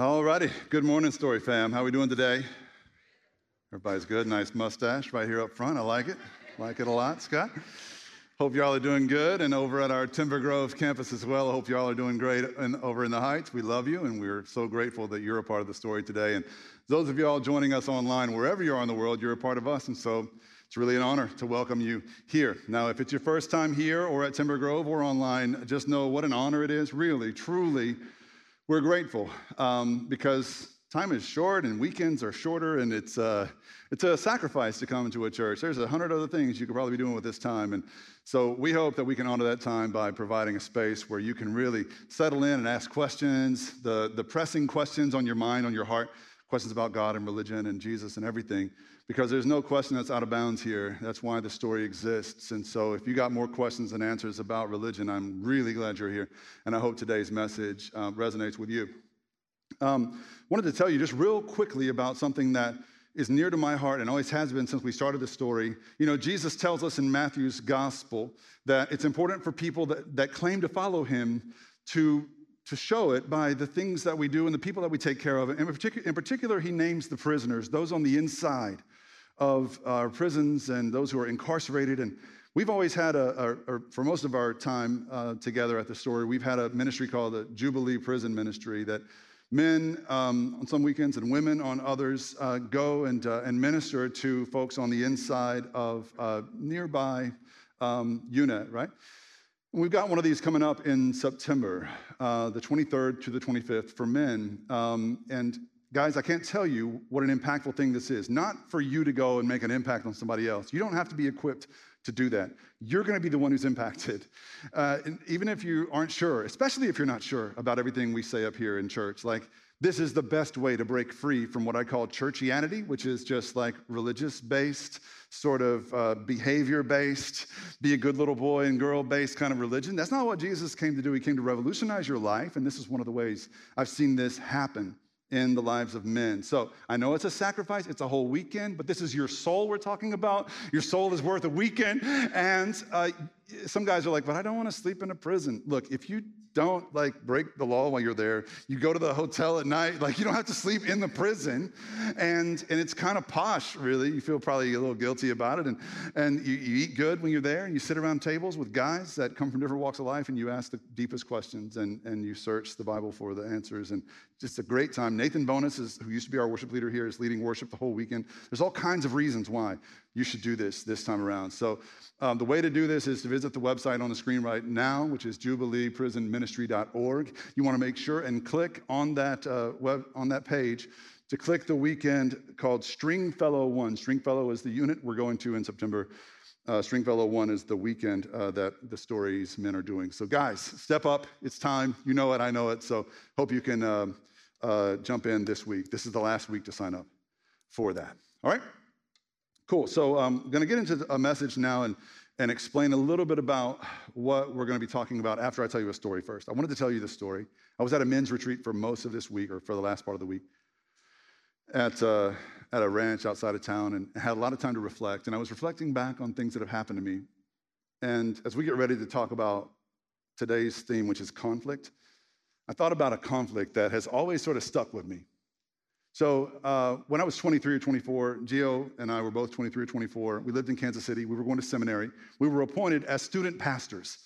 All righty. Good morning, Story fam. How are we doing today? Everybody's good. Nice mustache right here up front. I like it. Like it a lot, Scott. Hope y'all are doing good. And over at our Timber Grove campus as well, I hope y'all are doing great and over in the Heights. We love you, and we're so grateful that you're a part of the story today. And those of y'all joining us online, wherever you are in the world, you're a part of us. And so it's really an honor to welcome you here. Now, if it's your first time here or at Timber Grove or online, just know what an honor it is, really, truly we're grateful um, because time is short and weekends are shorter, and it's, uh, it's a sacrifice to come into a church. There's a hundred other things you could probably be doing with this time. And so we hope that we can honor that time by providing a space where you can really settle in and ask questions, the, the pressing questions on your mind, on your heart, questions about God and religion and Jesus and everything because there's no question that's out of bounds here. That's why the story exists. And so, if you got more questions than answers about religion, I'm really glad you're here. And I hope today's message uh, resonates with you. Um, wanted to tell you just real quickly about something that is near to my heart and always has been since we started the story. You know, Jesus tells us in Matthew's gospel that it's important for people that, that claim to follow him to to show it by the things that we do and the people that we take care of. And in particular, in particular, he names the prisoners, those on the inside of our prisons and those who are incarcerated. And we've always had a, a, a for most of our time uh, together at the story, we've had a ministry called the Jubilee Prison Ministry that men um, on some weekends and women on others uh, go and, uh, and minister to folks on the inside of uh, nearby um, unit, right? We've got one of these coming up in September, uh, the 23rd to the 25th for men. Um, and Guys, I can't tell you what an impactful thing this is. Not for you to go and make an impact on somebody else. You don't have to be equipped to do that. You're going to be the one who's impacted. Uh, even if you aren't sure, especially if you're not sure about everything we say up here in church. Like, this is the best way to break free from what I call churchianity, which is just like religious based, sort of uh, behavior based, be a good little boy and girl based kind of religion. That's not what Jesus came to do. He came to revolutionize your life. And this is one of the ways I've seen this happen in the lives of men. So I know it's a sacrifice, it's a whole weekend, but this is your soul we're talking about. Your soul is worth a weekend. And uh, some guys are like, but I don't want to sleep in a prison. Look, if you don't like break the law while you're there. You go to the hotel at night, like you don't have to sleep in the prison. And, and it's kind of posh, really. You feel probably a little guilty about it. And, and you, you eat good when you're there and you sit around tables with guys that come from different walks of life and you ask the deepest questions and, and you search the Bible for the answers. And just a great time. Nathan Bonus, is, who used to be our worship leader here, is leading worship the whole weekend. There's all kinds of reasons why you should do this this time around. So um, the way to do this is to visit the website on the screen right now, which is jubileeprisonministry.org. You want to make sure and click on that uh, web on that page to click the weekend called Stringfellow One. Stringfellow is the unit we're going to in September. Uh, Stringfellow One is the weekend uh, that the stories men are doing. So guys, step up. It's time. You know it. I know it. So hope you can um, uh, jump in this week. This is the last week to sign up for that. All right. Cool. So I'm um, going to get into a message now and, and explain a little bit about what we're going to be talking about after I tell you a story first. I wanted to tell you the story. I was at a men's retreat for most of this week, or for the last part of the week, at, uh, at a ranch outside of town, and had a lot of time to reflect. And I was reflecting back on things that have happened to me. And as we get ready to talk about today's theme, which is conflict, I thought about a conflict that has always sort of stuck with me. So uh, when I was 23 or 24, Gio and I were both 23 or 24. We lived in Kansas City. We were going to seminary. We were appointed as student pastors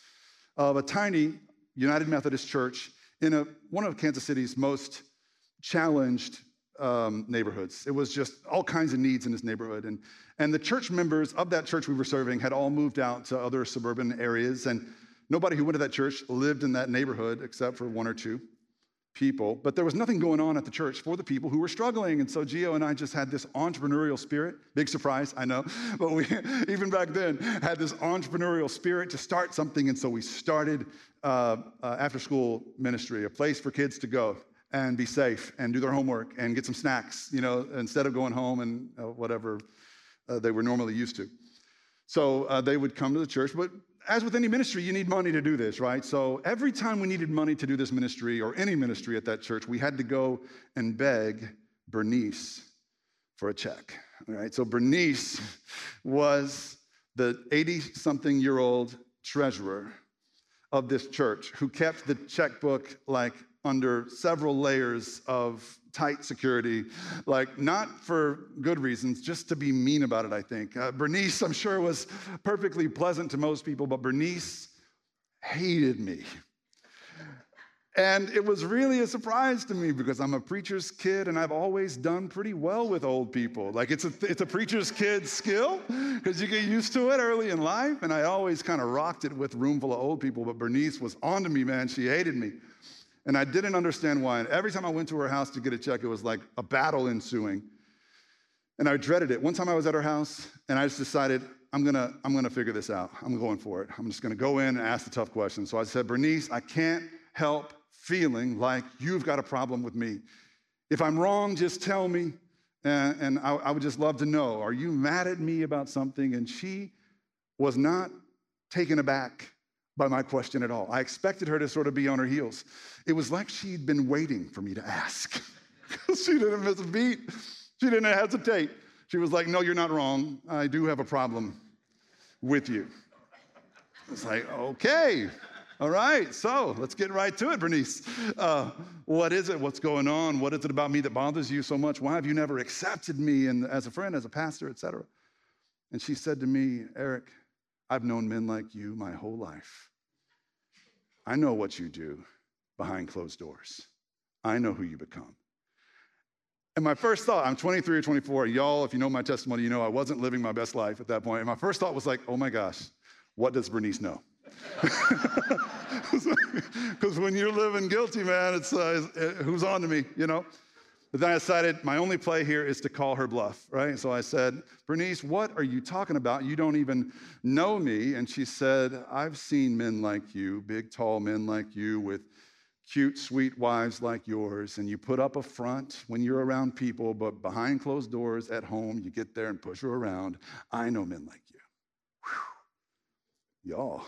of a tiny United Methodist church in a, one of Kansas City's most challenged um, neighborhoods. It was just all kinds of needs in this neighborhood. And, and the church members of that church we were serving had all moved out to other suburban areas. And nobody who went to that church lived in that neighborhood except for one or two people, but there was nothing going on at the church for the people who were struggling. And so Gio and I just had this entrepreneurial spirit. Big surprise, I know. But we, even back then, had this entrepreneurial spirit to start something. And so we started uh, uh, after school ministry, a place for kids to go and be safe and do their homework and get some snacks, you know, instead of going home and uh, whatever uh, they were normally used to. So uh, they would come to the church, but as with any ministry, you need money to do this, right? So every time we needed money to do this ministry or any ministry at that church, we had to go and beg Bernice for a check. All right, so Bernice was the 80 something year old treasurer of this church who kept the checkbook like under several layers of tight security, like not for good reasons, just to be mean about it, I think. Uh, Bernice, I'm sure, was perfectly pleasant to most people, but Bernice hated me. And it was really a surprise to me because I'm a preacher's kid and I've always done pretty well with old people. Like it's a, it's a preacher's kid skill because you get used to it early in life. And I always kind of rocked it with room full of old people. But Bernice was onto me, man. She hated me. And I didn't understand why. And every time I went to her house to get a check, it was like a battle ensuing. And I dreaded it. One time I was at her house and I just decided, I'm gonna, I'm gonna figure this out. I'm going for it. I'm just gonna go in and ask the tough questions. So I said, Bernice, I can't help feeling like you've got a problem with me. If I'm wrong, just tell me. And, and I, I would just love to know are you mad at me about something? And she was not taken aback by my question at all. I expected her to sort of be on her heels. It was like she'd been waiting for me to ask. she didn't miss a beat. She didn't hesitate. She was like, No, you're not wrong. I do have a problem with you. It's like, okay, all right, so let's get right to it, Bernice. Uh, what is it? What's going on? What is it about me that bothers you so much? Why have you never accepted me and as a friend, as a pastor, etc.? And she said to me, Eric, I've known men like you my whole life. I know what you do behind closed doors. I know who you become. And my first thought, I'm 23 or 24. Y'all, if you know my testimony, you know I wasn't living my best life at that point. And my first thought was like, oh my gosh, what does Bernice know? Because when you're living guilty, man, it's uh, who's on to me, you know? But then I decided my only play here is to call her bluff, right? So I said, Bernice, what are you talking about? You don't even know me. And she said, I've seen men like you, big, tall men like you, with cute, sweet wives like yours, and you put up a front when you're around people, but behind closed doors at home, you get there and push her around. I know men like you. Whew. Y'all.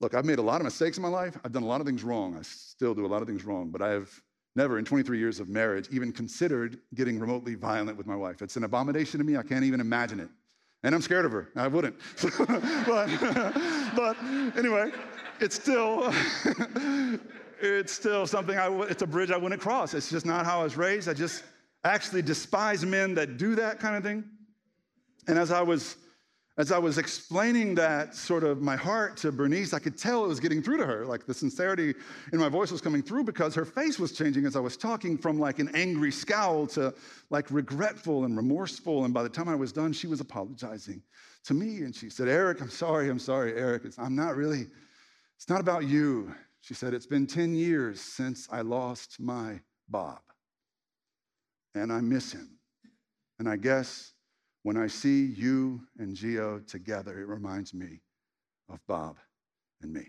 Look, I've made a lot of mistakes in my life. I've done a lot of things wrong. I still do a lot of things wrong, but I have never in 23 years of marriage even considered getting remotely violent with my wife. It's an abomination to me. I can't even imagine it. And I'm scared of her. I wouldn't. but, but anyway, it's still it's still something I it's a bridge I wouldn't cross. It's just not how I was raised. I just actually despise men that do that kind of thing. And as I was as I was explaining that sort of my heart to Bernice, I could tell it was getting through to her. Like the sincerity in my voice was coming through because her face was changing as I was talking from like an angry scowl to like regretful and remorseful. And by the time I was done, she was apologizing to me. And she said, Eric, I'm sorry, I'm sorry, Eric. It's, I'm not really, it's not about you. She said, It's been 10 years since I lost my Bob. And I miss him. And I guess when I see you and Gio together, it reminds me of Bob and me.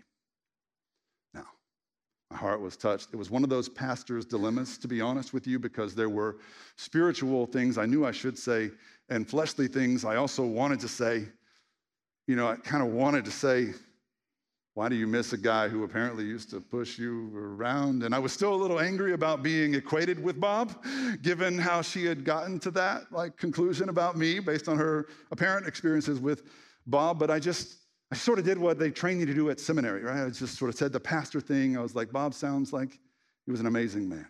Now, my heart was touched. It was one of those pastor's dilemmas, to be honest with you, because there were spiritual things I knew I should say and fleshly things I also wanted to say. You know, I kind of wanted to say, why do you miss a guy who apparently used to push you around? And I was still a little angry about being equated with Bob, given how she had gotten to that like conclusion about me based on her apparent experiences with Bob. But I just, I sort of did what they trained you to do at seminary, right? I just sort of said the pastor thing. I was like, Bob sounds like he was an amazing man.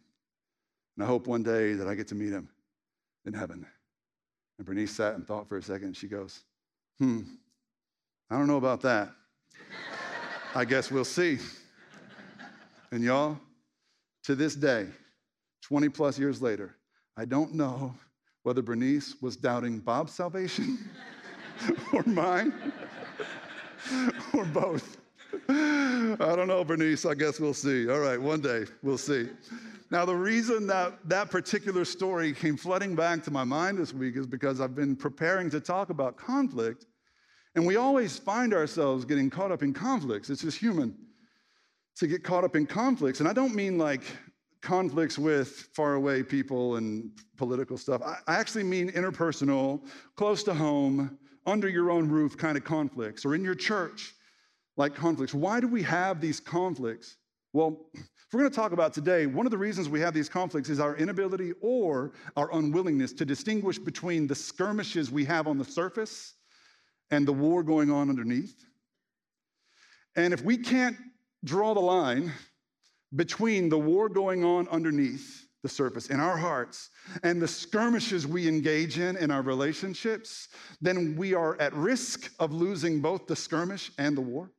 And I hope one day that I get to meet him in heaven. And Bernice sat and thought for a second. She goes, hmm, I don't know about that. I guess we'll see. And y'all, to this day, 20 plus years later, I don't know whether Bernice was doubting Bob's salvation or mine or both. I don't know, Bernice. I guess we'll see. All right, one day we'll see. Now, the reason that that particular story came flooding back to my mind this week is because I've been preparing to talk about conflict and we always find ourselves getting caught up in conflicts. It's just human to get caught up in conflicts. And I don't mean like conflicts with faraway people and political stuff. I actually mean interpersonal, close to home, under your own roof kind of conflicts, or in your church like conflicts. Why do we have these conflicts? Well, we're going to talk about today, one of the reasons we have these conflicts is our inability or our unwillingness to distinguish between the skirmishes we have on the surface and the war going on underneath. And if we can't draw the line between the war going on underneath the surface in our hearts and the skirmishes we engage in in our relationships, then we are at risk of losing both the skirmish and the war.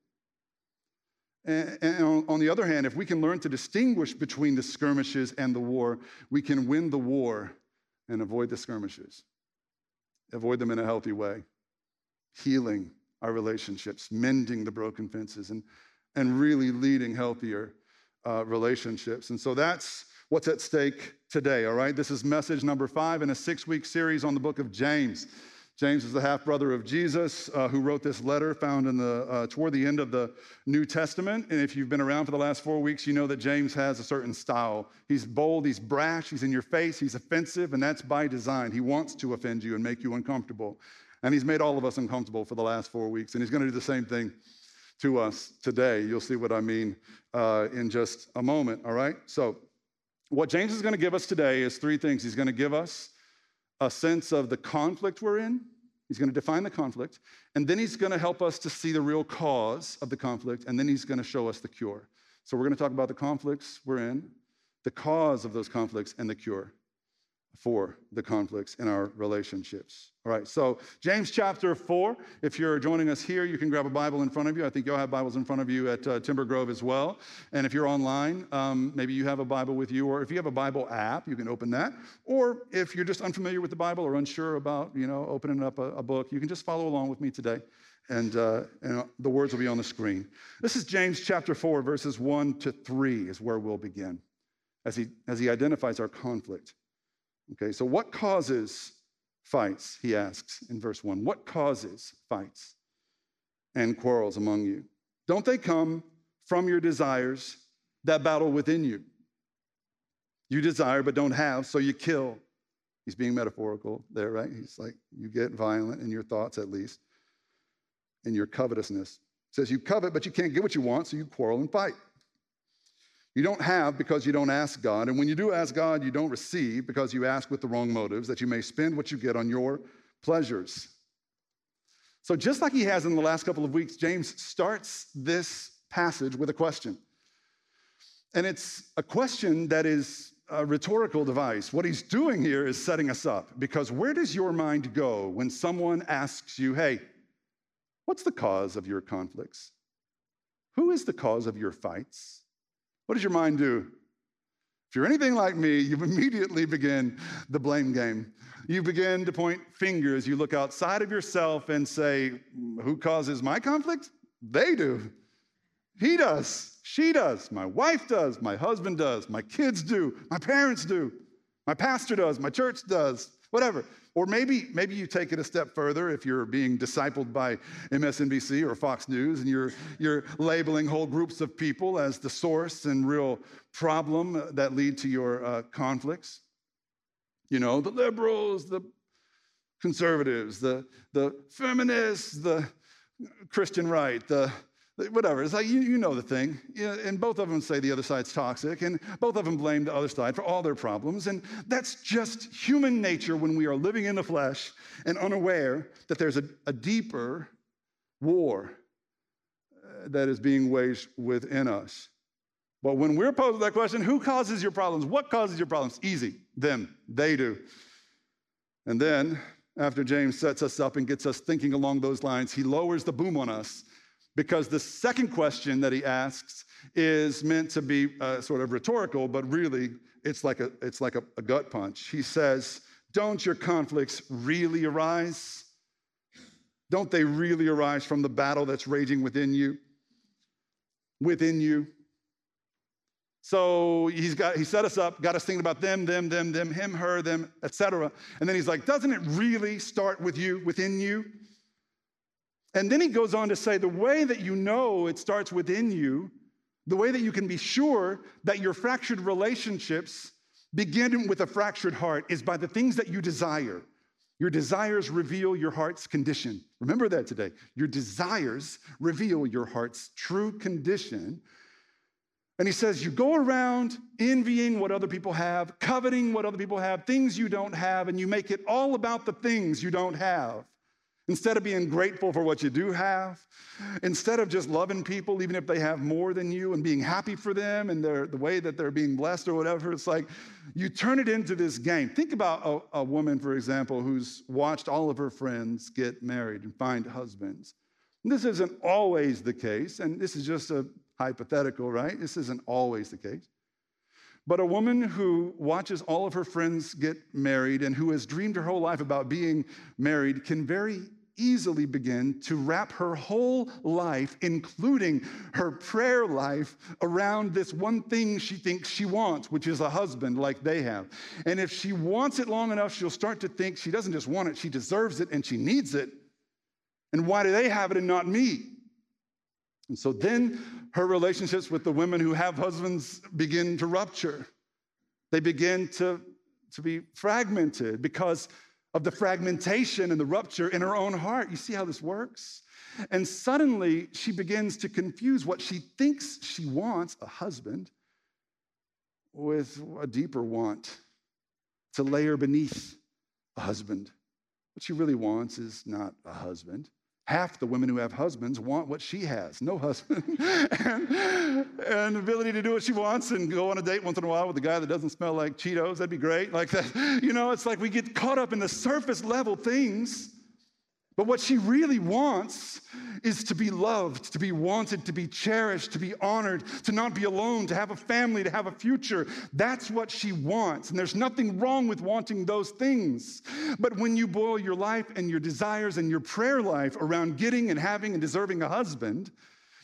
And, on the other hand, if we can learn to distinguish between the skirmishes and the war, we can win the war and avoid the skirmishes. Avoid them in a healthy way, healing our relationships, mending the broken fences, and, and really leading healthier uh, relationships. And so that's what's at stake today, all right? This is message number five in a six week series on the book of James. James is the half brother of Jesus uh, who wrote this letter found in the, uh, toward the end of the New Testament. And if you've been around for the last four weeks, you know that James has a certain style. He's bold, he's brash, he's in your face, he's offensive, and that's by design. He wants to offend you and make you uncomfortable. And he's made all of us uncomfortable for the last four weeks, and he's going to do the same thing to us today. You'll see what I mean uh, in just a moment, all right? So, what James is going to give us today is three things. He's going to give us a sense of the conflict we're in. He's going to define the conflict, and then he's going to help us to see the real cause of the conflict, and then he's going to show us the cure. So, we're going to talk about the conflicts we're in, the cause of those conflicts, and the cure for the conflicts in our relationships. All right, so James chapter 4. If you're joining us here, you can grab a Bible in front of you. I think you'll have Bibles in front of you at uh, Timber Grove as well. And if you're online, um, maybe you have a Bible with you, or if you have a Bible app, you can open that. Or if you're just unfamiliar with the Bible or unsure about, you know, opening up a, a book, you can just follow along with me today. And, uh, and the words will be on the screen. This is James chapter 4, verses 1 to 3 is where we'll begin as he, as he identifies our conflict. Okay, so what causes fights? He asks in verse 1. What causes fights and quarrels among you? Don't they come from your desires that battle within you? You desire but don't have, so you kill. He's being metaphorical there, right? He's like, you get violent in your thoughts at least, in your covetousness. says you covet, but you can't get what you want, so you quarrel and fight. You don't have because you don't ask God. And when you do ask God, you don't receive because you ask with the wrong motives, that you may spend what you get on your pleasures. So, just like he has in the last couple of weeks, James starts this passage with a question. And it's a question that is a rhetorical device. What he's doing here is setting us up because where does your mind go when someone asks you, hey, what's the cause of your conflicts? Who is the cause of your fights? What does your mind do? If you're anything like me, you immediately begin the blame game. You begin to point fingers. You look outside of yourself and say, Who causes my conflict? They do. He does. She does. My wife does. My husband does. My kids do. My parents do. My pastor does. My church does. Whatever. Or maybe, maybe you take it a step further if you're being discipled by MSNBC or Fox News and you're, you're labeling whole groups of people as the source and real problem that lead to your uh, conflicts. You know, the liberals, the conservatives, the, the feminists, the Christian right, the whatever. It's like, you, you know the thing. And both of them say the other side's toxic, and both of them blame the other side for all their problems. And that's just human nature when we are living in the flesh and unaware that there's a, a deeper war uh, that is being waged within us. But when we're posed that question, who causes your problems? What causes your problems? Easy. Them. They do. And then, after James sets us up and gets us thinking along those lines, he lowers the boom on us because the second question that he asks is meant to be uh, sort of rhetorical, but really it's like, a, it's like a, a gut punch. He says, Don't your conflicts really arise? Don't they really arise from the battle that's raging within you? Within you. So he's got he set us up, got us thinking about them, them, them, them, him, her, them, etc. And then he's like, doesn't it really start with you, within you? And then he goes on to say the way that you know it starts within you, the way that you can be sure that your fractured relationships begin with a fractured heart is by the things that you desire. Your desires reveal your heart's condition. Remember that today. Your desires reveal your heart's true condition. And he says, You go around envying what other people have, coveting what other people have, things you don't have, and you make it all about the things you don't have. Instead of being grateful for what you do have, instead of just loving people, even if they have more than you, and being happy for them and the way that they're being blessed or whatever, it's like you turn it into this game. Think about a, a woman, for example, who's watched all of her friends get married and find husbands. And this isn't always the case, and this is just a hypothetical, right? This isn't always the case. But a woman who watches all of her friends get married and who has dreamed her whole life about being married can very easily begin to wrap her whole life, including her prayer life, around this one thing she thinks she wants, which is a husband like they have. And if she wants it long enough, she'll start to think she doesn't just want it, she deserves it and she needs it. And why do they have it and not me? And so then her relationships with the women who have husbands begin to rupture. They begin to, to be fragmented because of the fragmentation and the rupture in her own heart. You see how this works? And suddenly she begins to confuse what she thinks she wants, a husband, with a deeper want to layer beneath a husband. What she really wants is not a husband. Half the women who have husbands want what she has no husband, and, and ability to do what she wants and go on a date once in a while with a guy that doesn't smell like Cheetos. That'd be great. Like that. You know, it's like we get caught up in the surface level things but what she really wants is to be loved, to be wanted, to be cherished, to be honored, to not be alone, to have a family, to have a future. That's what she wants. And there's nothing wrong with wanting those things. But when you boil your life and your desires and your prayer life around getting and having and deserving a husband,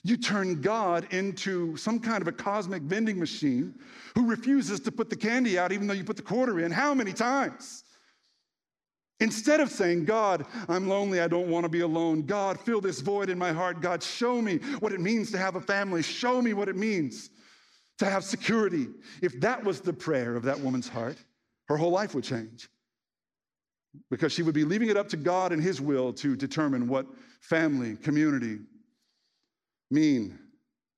you turn God into some kind of a cosmic vending machine who refuses to put the candy out even though you put the quarter in. How many times? Instead of saying, God, I'm lonely, I don't want to be alone. God, fill this void in my heart. God, show me what it means to have a family. Show me what it means to have security. If that was the prayer of that woman's heart, her whole life would change. Because she would be leaving it up to God and His will to determine what family, community mean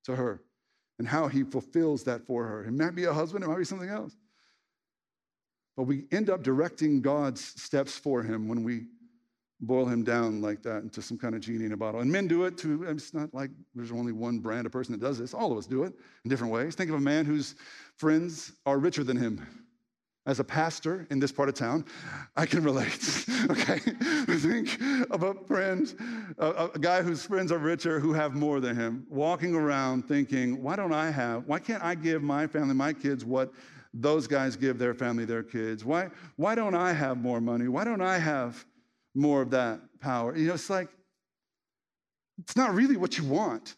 to her and how He fulfills that for her. It might be a husband, it might be something else. But we end up directing God's steps for him when we boil him down like that into some kind of genie in a bottle. And men do it too. It's not like there's only one brand of person that does this. All of us do it in different ways. Think of a man whose friends are richer than him. As a pastor in this part of town, I can relate. okay, think of a friend, a, a, guy whose friends are richer who have more than him, walking around thinking, "Why don't I have? Why can't I give my family, my kids, what those guys give their family their kids? Why, why don't I have more money? Why don't I have more of that power? You know, it's like, it's not really what you want.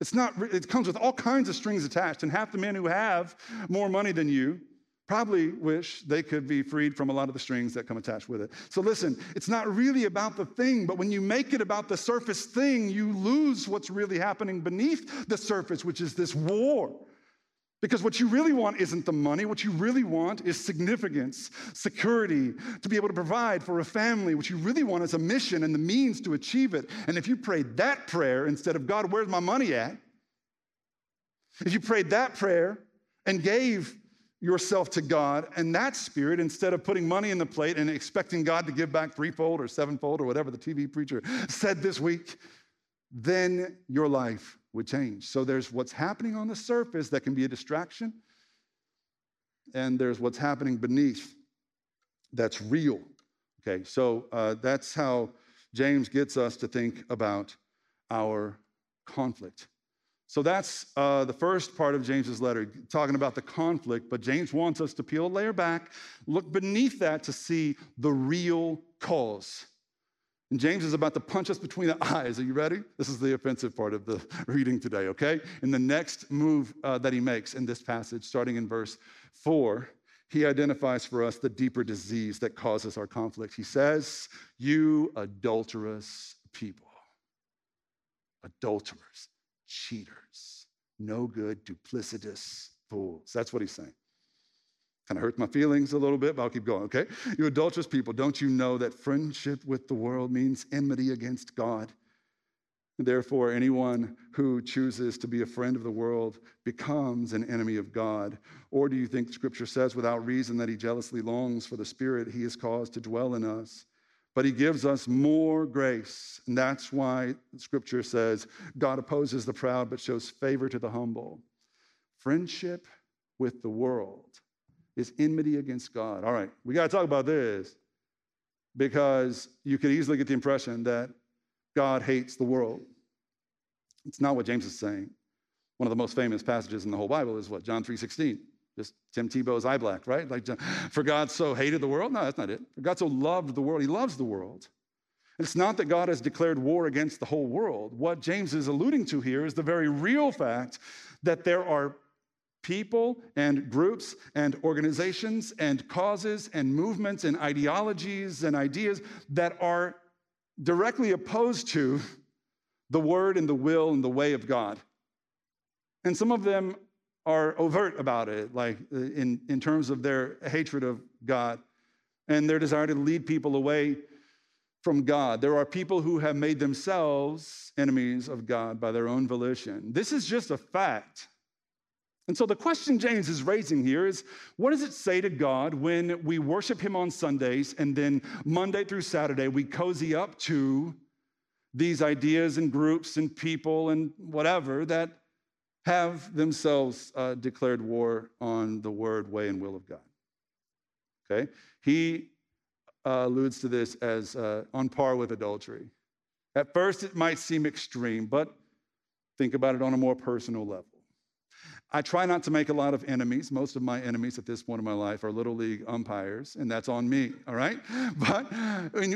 It's not, it comes with all kinds of strings attached. And half the men who have more money than you probably wish they could be freed from a lot of the strings that come attached with it. So listen, it's not really about the thing, but when you make it about the surface thing, you lose what's really happening beneath the surface, which is this war because what you really want isn't the money. What you really want is significance, security, to be able to provide for a family. What you really want is a mission and the means to achieve it. And if you prayed that prayer instead of, God, where's my money at? If you prayed that prayer and gave yourself to God and that spirit instead of putting money in the plate and expecting God to give back threefold or sevenfold or whatever the TV preacher said this week, then your life would change. So there's what's happening on the surface that can be a distraction, and there's what's happening beneath that's real. Okay, so uh, that's how James gets us to think about our conflict. So that's uh, the first part of James's letter, talking about the conflict. But James wants us to peel a layer back, look beneath that to see the real cause. And James is about to punch us between the eyes. Are you ready? This is the offensive part of the reading today, okay? In the next move uh, that he makes in this passage, starting in verse four, he identifies for us the deeper disease that causes our conflict. He says, You adulterous people, adulterers, cheaters, no good, duplicitous fools. That's what he's saying. Kind of hurts my feelings a little bit, but I'll keep going, okay? You adulterous people, don't you know that friendship with the world means enmity against God? Therefore, anyone who chooses to be a friend of the world becomes an enemy of God. Or do you think Scripture says without reason that he jealously longs for the Spirit he has caused to dwell in us? but he gives us more grace. And that's why scripture says God opposes the proud but shows favor to the humble. Friendship with the world is enmity against God. All right, we got to talk about this because you could easily get the impression that God hates the world. It's not what James is saying. One of the most famous passages in the whole Bible is what? John 3:16. Just Tim Tebow's eye black, right? Like, for God so hated the world? No, that's not it. For God so loved the world, he loves the world. It's not that God has declared war against the whole world. What James is alluding to here is the very real fact that there are people and groups and organizations and causes and movements and ideologies and ideas that are directly opposed to the word and the will and the way of God. And some of them are overt about it, like uh, in, in terms of their hatred of God and their desire to lead people away from God. There are people who have made themselves enemies of God by their own volition. This is just a fact. And so the question James is raising here is what does it say to God when we worship Him on Sundays and then Monday through Saturday we cozy up to these ideas and groups and people and whatever that have themselves uh, declared war on the word, way, and will of God. Okay? He uh, alludes to this as uh, on par with adultery. At first, it might seem extreme, but think about it on a more personal level. I try not to make a lot of enemies. Most of my enemies at this point in my life are little league umpires, and that's on me, all right? But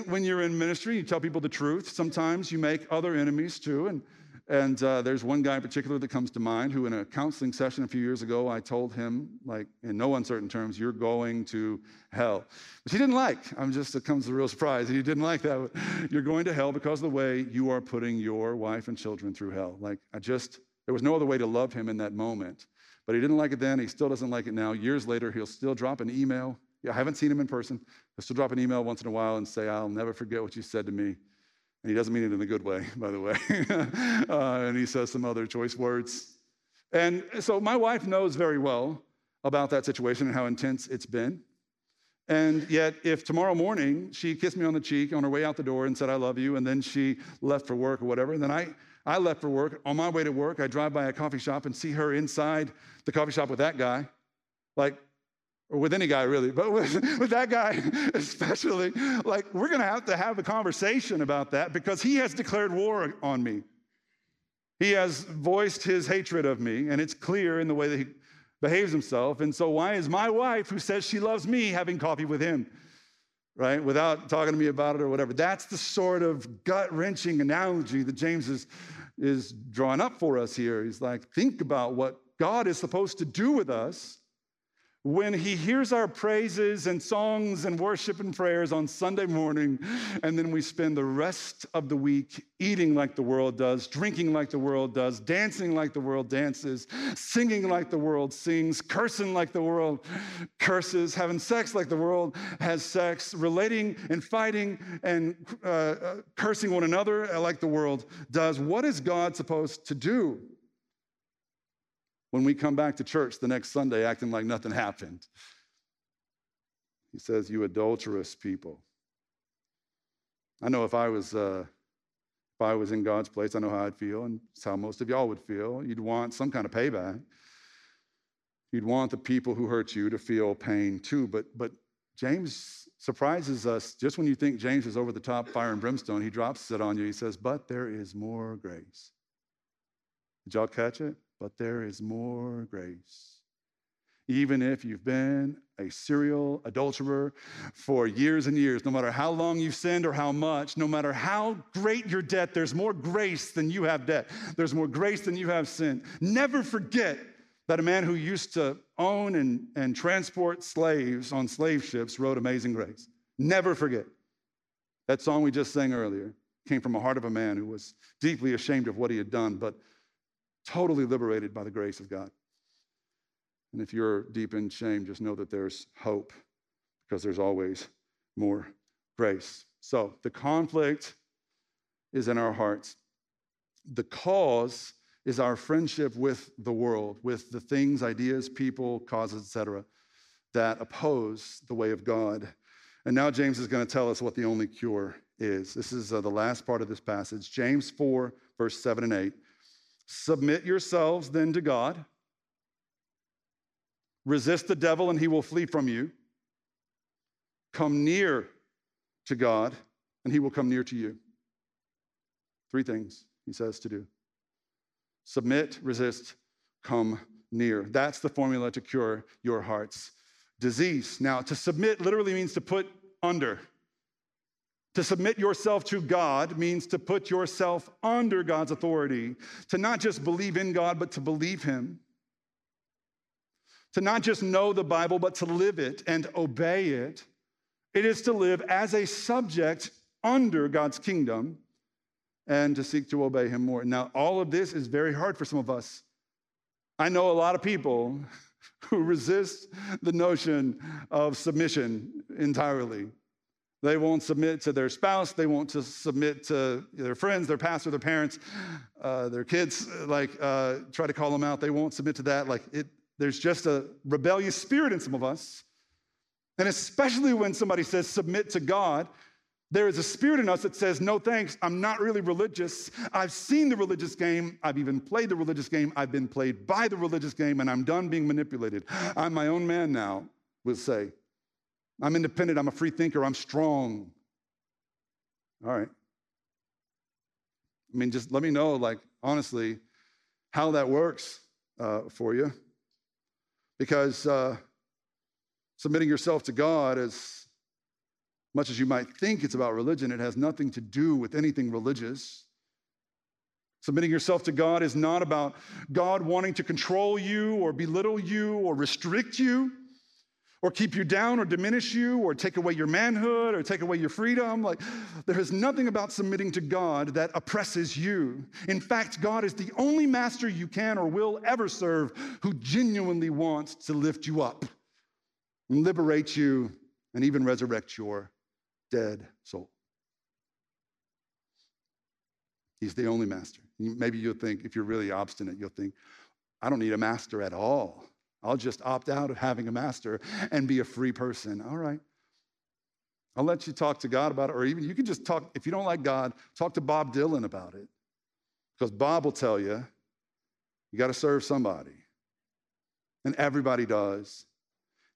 when you're in ministry, you tell people the truth. Sometimes you make other enemies too, and and uh, there's one guy in particular that comes to mind who, in a counseling session a few years ago, I told him, like, in no uncertain terms, you're going to hell. Which he didn't like. I'm just, it comes as a real surprise. He didn't like that. You're going to hell because of the way you are putting your wife and children through hell. Like, I just, there was no other way to love him in that moment. But he didn't like it then. He still doesn't like it now. Years later, he'll still drop an email. I haven't seen him in person. He'll still drop an email once in a while and say, I'll never forget what you said to me. And he doesn't mean it in a good way, by the way. uh, and he says some other choice words. And so my wife knows very well about that situation and how intense it's been. And yet, if tomorrow morning she kissed me on the cheek on her way out the door and said, I love you, and then she left for work or whatever, and then I, I left for work, on my way to work, I drive by a coffee shop and see her inside the coffee shop with that guy, like or with any guy really, but with, with that guy especially, like we're gonna have to have a conversation about that because he has declared war on me. He has voiced his hatred of me, and it's clear in the way that he behaves himself. And so, why is my wife, who says she loves me, having coffee with him? Right? Without talking to me about it or whatever. That's the sort of gut wrenching analogy that James is, is drawing up for us here. He's like, think about what God is supposed to do with us when he hears our praises and songs and worship and prayers on Sunday morning, and then we spend the rest of the week eating like the world does, drinking like the world does, dancing like the world dances, singing like the world sings, cursing like the world curses, having sex like the world has sex, relating and fighting and uh, uh, cursing one another like the world does. What is God supposed to do? When we come back to church the next Sunday acting like nothing happened. He says, You adulterous people. I know if I was. Uh, if I was in God's place, I know how I'd feel, and it's how most of y'all would feel. You'd want some kind of payback. You'd want the people who hurt you to feel pain too. But, but James surprises us just when you think James is over the top fire and brimstone, he drops it on you. He says, But there is more grace. Did y'all catch it? But there is more grace. Even if you've been a serial adulterer for years and years, no matter how long you've sinned or how much, no matter how great your debt, there's more grace than you have debt. There's more grace than you have sin. Never forget that a man who used to own and, and transport slaves on slave ships wrote Amazing Grace. Never forget. That song we just sang earlier came from a heart of a man who was deeply ashamed of what he had done, but totally liberated by the grace of God. And if you're deep in shame, just know that there's hope because there's always more grace. So the conflict is in our hearts. The cause is our friendship with the world, with the things, ideas, people, causes, etc., that oppose the way of God. And now James is going to tell us what the only cure is. This is uh, the last part of this passage. James 4, verse 7 and 8. Submit yourselves then to God. Resist the devil, and he will flee from you. Come near to God, and he will come near to you. Three things he says to do submit, resist, come near. That's the formula to cure your heart's disease. Now, to submit literally means to put under. To submit yourself to God means to put yourself under God's authority, to not just believe in God, but to believe Him. To not just know the Bible, but to live it and obey it. It is to live as a subject under God's kingdom and to seek to obey Him more. Now, all of this is very hard for some of us. I know a lot of people who resist the notion of submission entirely. They won't submit to their spouse. They won't to submit to their friends, their pastor, their parents, uh, their kids. Like uh, try to call them out. They won't submit to that. Like it, there's just a rebellious spirit in some of us, and especially when somebody says submit to God, there is a spirit in us that says, No thanks, I'm not really religious. I've seen the religious game. I've even played the religious game. I've been played by the religious game, and I'm done being manipulated. I'm my own man now, we'll say. I'm independent. I'm a free thinker. I'm strong. All right. I mean, just let me know, like, honestly, how that works uh, for you. Because uh, submitting yourself to God is much as you might think it's about religion, it has nothing to do with anything religious. Submitting yourself to God is not about God wanting to control you or belittle you or restrict you or keep you down or diminish you or take away your manhood or take away your freedom. Like, there is nothing about submitting to God that oppresses you. In fact, God is the only master you can or will ever serve who genuinely wants to lift you up and liberate you and even resurrect your dead soul. He's the only master. Maybe you'll think, if you're really obstinate, you'll think, I don't need a master at all. I'll just opt out of having a master and be a free person. All right. I'll let you talk to God about it, or even you can just talk, if you don't like God, talk to Bob Dylan about it. Because Bob will tell you, you got to serve somebody. And everybody does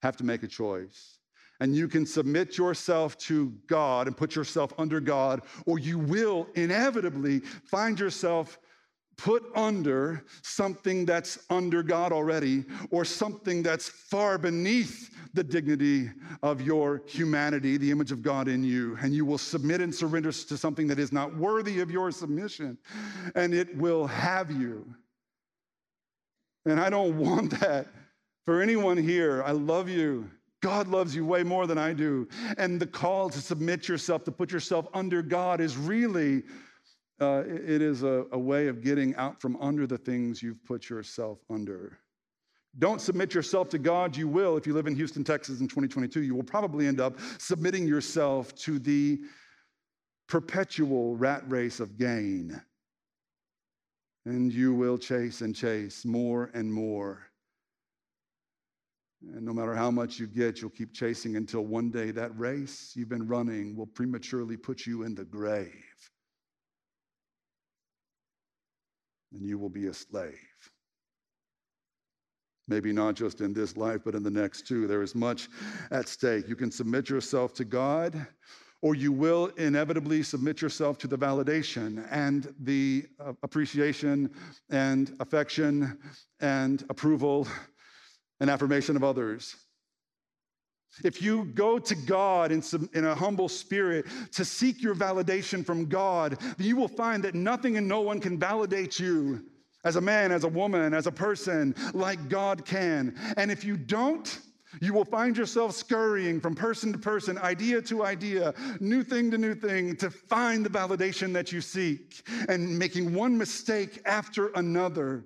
have to make a choice and you can submit yourself to God and put yourself under God, or you will inevitably find yourself put under something that's under God already, or something that's far beneath the dignity of your humanity, the image of God in you. And you will submit and surrender to something that is not worthy of your submission, and it will have you. And I don't want that for anyone here. I love you. God loves you way more than I do. And the call to submit yourself, to put yourself under God, is really, uh, it is a, a way of getting out from under the things you've put yourself under. Don't submit yourself to God. You will, if you live in Houston, Texas in 2022, you will probably end up submitting yourself to the perpetual rat race of gain. And you will chase and chase more and more and no matter how much you get, you'll keep chasing until one day that race you've been running will prematurely put you in the grave. And you will be a slave. Maybe not just in this life, but in the next too. There is much at stake. You can submit yourself to God, or you will inevitably submit yourself to the validation and the uh, appreciation and affection and approval and affirmation of others. If you go to God in, some, in, a humble spirit to seek your validation from God, you will find that nothing and no one can validate you as a man, as a woman, as a person, like God can. And if you don't, you will find yourself scurrying from person to person, idea to idea, new thing to new thing to find the validation that you seek and making one mistake after another.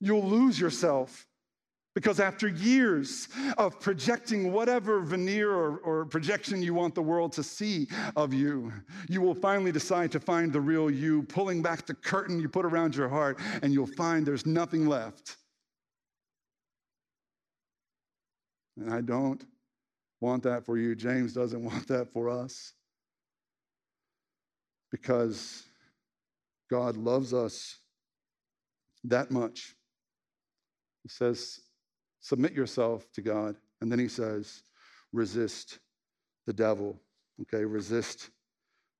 You'll lose yourself because after years of projecting whatever veneer or, or, projection you want the world to see of you, you will finally decide to find the real you, pulling back the curtain you put around your heart, and you'll find there's nothing left. And I don't want that for you. James doesn't want that for us. Because God loves us that much. He says, submit yourself to God. And then he says, resist the devil. Okay, resist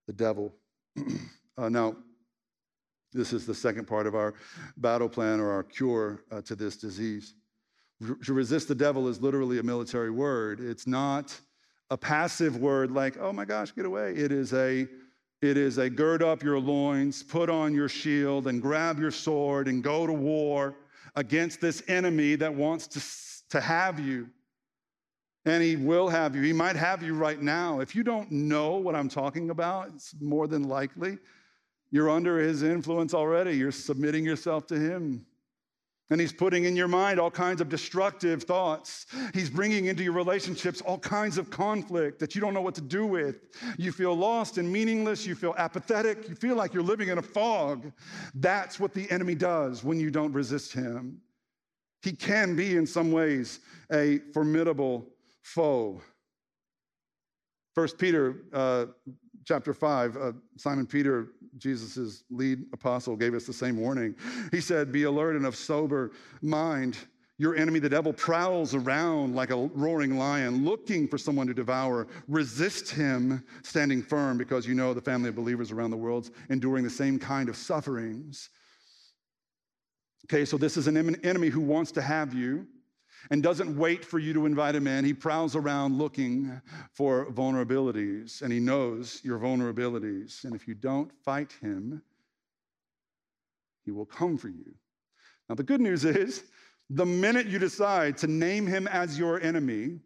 the devil. uh, now, this is the second part of our battle plan or our cure uh, to this disease. To resist the devil is literally a military word. It's not a passive word like, oh my gosh, get away. It is a it is a gird up your loins, put on your shield, and grab your sword and go to war against this enemy that wants to, to have you. And he will have you. He might have you right now. If you don't know what I'm talking about, it's more than likely you're under his influence already. You're submitting yourself to him. And he's putting in your mind all kinds of destructive thoughts. He's bringing into your relationships all kinds of conflict that you don't know what to do with. You feel lost and meaningless. You feel apathetic. You feel like you're living in a fog. That's what the enemy does when you don't resist him. He can be, in some ways, a formidable foe. First Peter uh, chapter 5, uh, Simon Peter, Jesus' lead apostle, gave us the same warning. He said, Be alert and of sober mind. Your enemy, the devil, prowls around like a roaring lion, looking for someone to devour. Resist him, standing firm, because you know the family of believers around the world enduring the same kind of sufferings. Okay, so this is an enemy who wants to have you and doesn't wait for you to invite him in. He prowls around looking for vulnerabilities, and he knows your vulnerabilities. And if you don't fight him, he will come for you. Now, the good news is the minute you decide to name him as your enemy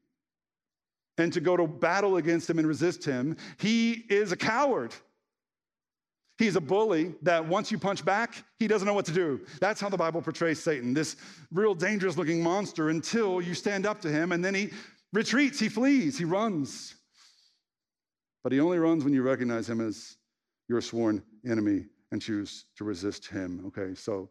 and to go to battle against him and resist him, he is a coward. He's a bully that once you punch back, he doesn't know what to do. That's how the Bible portrays Satan, this real dangerous looking monster until you stand up to him and then he retreats, he flees, he runs. But he only runs when you recognize him as your sworn enemy and choose to resist him. Okay, so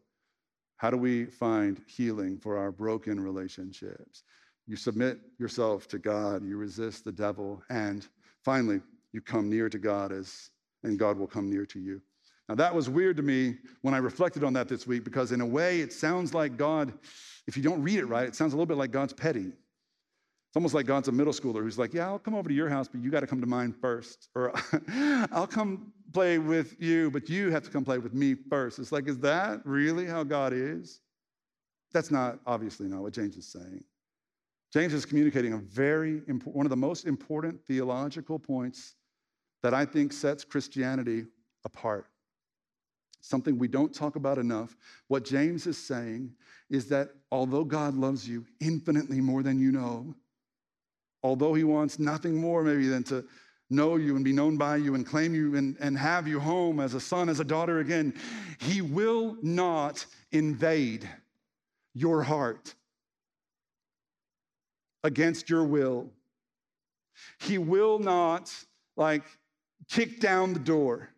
how do we find healing for our broken relationships? You submit yourself to God, you resist the devil, and finally, you come near to God as and God will come near to you. Now, that was weird to me when I reflected on that this week because, in a way, it sounds like God, if you don't read it right, it sounds a little bit like God's petty. It's almost like God's a middle schooler who's like, Yeah, I'll come over to your house, but you got to come to mine first. Or I'll come play with you, but you have to come play with me first. It's like, Is that really how God is? That's not, obviously, not what James is saying. James is communicating a very important, one of the most important theological points that I think sets Christianity apart. Something we don't talk about enough. What James is saying is that although God loves you infinitely more than you know, although he wants nothing more maybe than to know you and be known by you and claim you and, and have you home as a son, as a daughter again, he will not invade your heart against your will. He will not like kick down the door.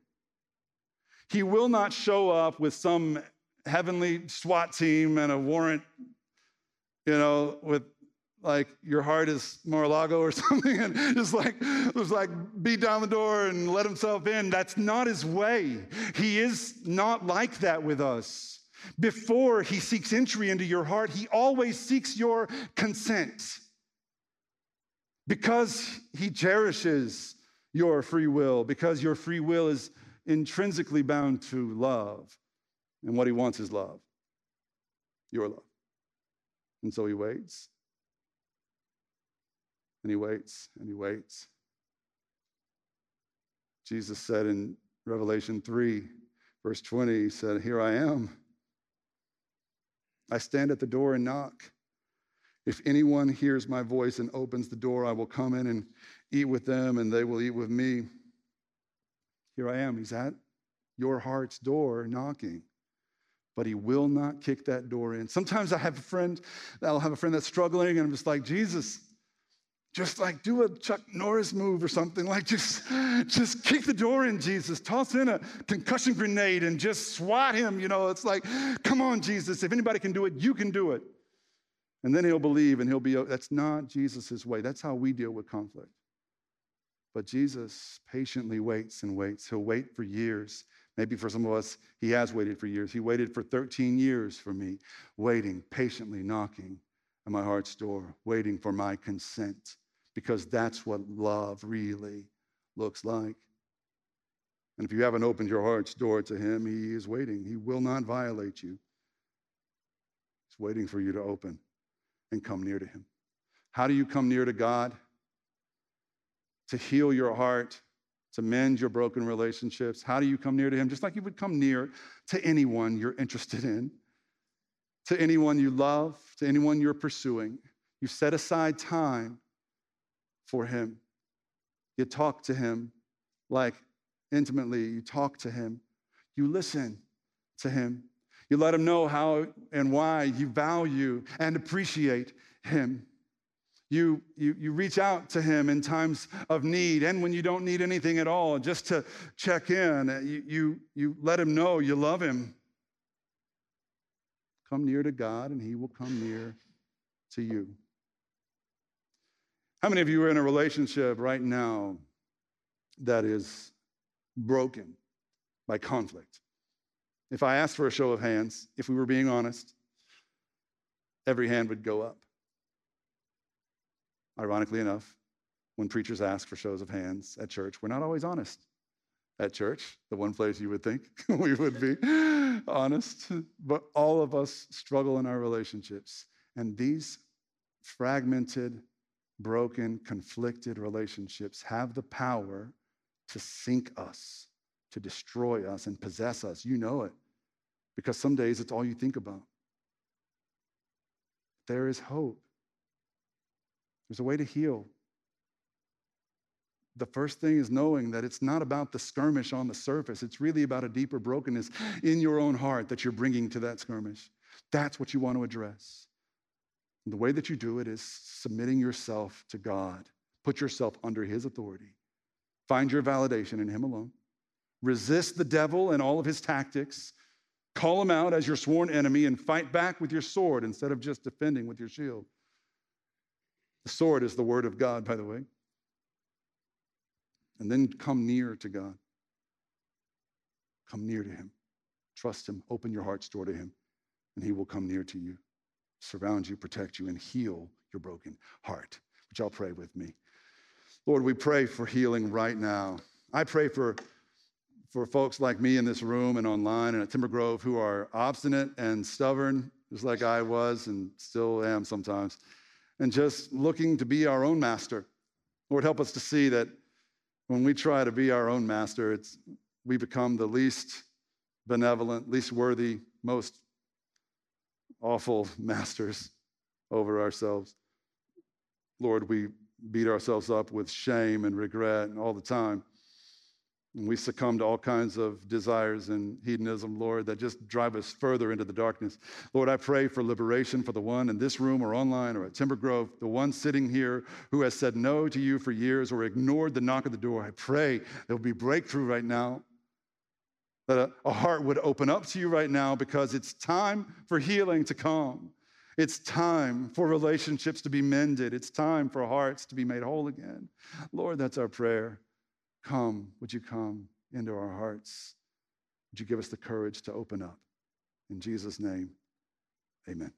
He will not show up with some heavenly SWAT team and a warrant, you know, with like your heart is Mar-a-Lago or something, and just like just like beat down the door and let himself in. That's not his way. He is not like that with us. Before he seeks entry into your heart, he always seeks your consent because he cherishes your free will because your free will is intrinsically bound to love. And what he wants is love, your love. And so he waits. And he waits and he waits. Jesus said in Revelation 3, verse 20, he said, Here I am. I stand at the door and knock. If anyone hears my voice and opens the door, I will come in and eat with them, and they will eat with me. Here I am. He's at your heart's door knocking, but he will not kick that door in. Sometimes I have a friend, I'll have a friend that's struggling, and I'm just like, Jesus, just like do a Chuck Norris move or something. Like just, just kick the door in, Jesus. Toss in a concussion grenade and just swat him. You know, it's like, come on, Jesus. If anybody can do it, you can do it. And then he'll believe and he'll be, that's not Jesus' way. That's how we deal with conflict. But Jesus patiently waits and waits. He'll wait for years. Maybe for some of us, he has waited for years. He waited for 13 years for me, waiting, patiently knocking at my heart's door, waiting for my consent, because that's what love really looks like. And if you haven't opened your heart's door to him, he is waiting. He will not violate you. He's waiting for you to open and come near to him. How do you come near to God? To heal your heart, to mend your broken relationships. How do you come near to him? Just like you would come near to anyone you're interested in, to anyone you love, to anyone you're pursuing. You set aside time for him. You talk to him like intimately. You talk to him. You listen to him. You let him know how and why you value and appreciate him. You, you, you reach out to him in times of need and when you don't need anything at all, just to check in. Uh, you, you, you let him know you love him. Come near to God and he will come near to you. How many of you are in a relationship right now that is broken by conflict? If I asked for a show of hands, if we were being honest, every hand would go up. Ironically enough, when preachers ask for shows of hands at church, we're not always honest at church, the one place you would think we would be honest. But all of us struggle in our relationships. And these fragmented, broken, conflicted relationships have the power to sink us, to destroy us, and possess us. You know it because some days it's all you think about. There is hope. There's a way to heal. The first thing is knowing that it's not about the skirmish on the surface. It's really about a deeper brokenness in your own heart that you're bringing to that skirmish. That's what you want to address. And the way that you do it is submitting yourself to God. Put yourself under His authority. Find your validation in Him alone. Resist the devil and all of his tactics. Call him out as your sworn enemy and fight back with your sword instead of just defending with your shield. The sword is the word of God, by the way. And then come near to God. Come near to him. Trust him. Open your heart's door to him, and he will come near to you, surround you, protect you, and heal your broken heart. Which I'll pray with me. Lord, we pray for healing right now. I pray for for folks like me in this room and online and at Timber Grove who are obstinate and stubborn, just like I was and still am sometimes, and just looking to be our own master. Lord, help us to see that when we try to be our own master, it's, we become the least benevolent, least worthy, most awful masters over ourselves. Lord, we beat ourselves up with shame and regret and all the time. We succumb to all kinds of desires and hedonism, Lord, that just drive us further into the darkness. Lord, I pray for liberation for the one in this room or online or at Timber Grove, the one sitting here who has said no to you for years or ignored the knock at the door. I pray there will be breakthrough right now, that a, a heart would open up to you right now because it's time for healing to come. It's time for relationships to be mended. It's time for hearts to be made whole again. Lord, that's our prayer. Come, would you come into our hearts? Would you give us the courage to open up? In Jesus' name, amen.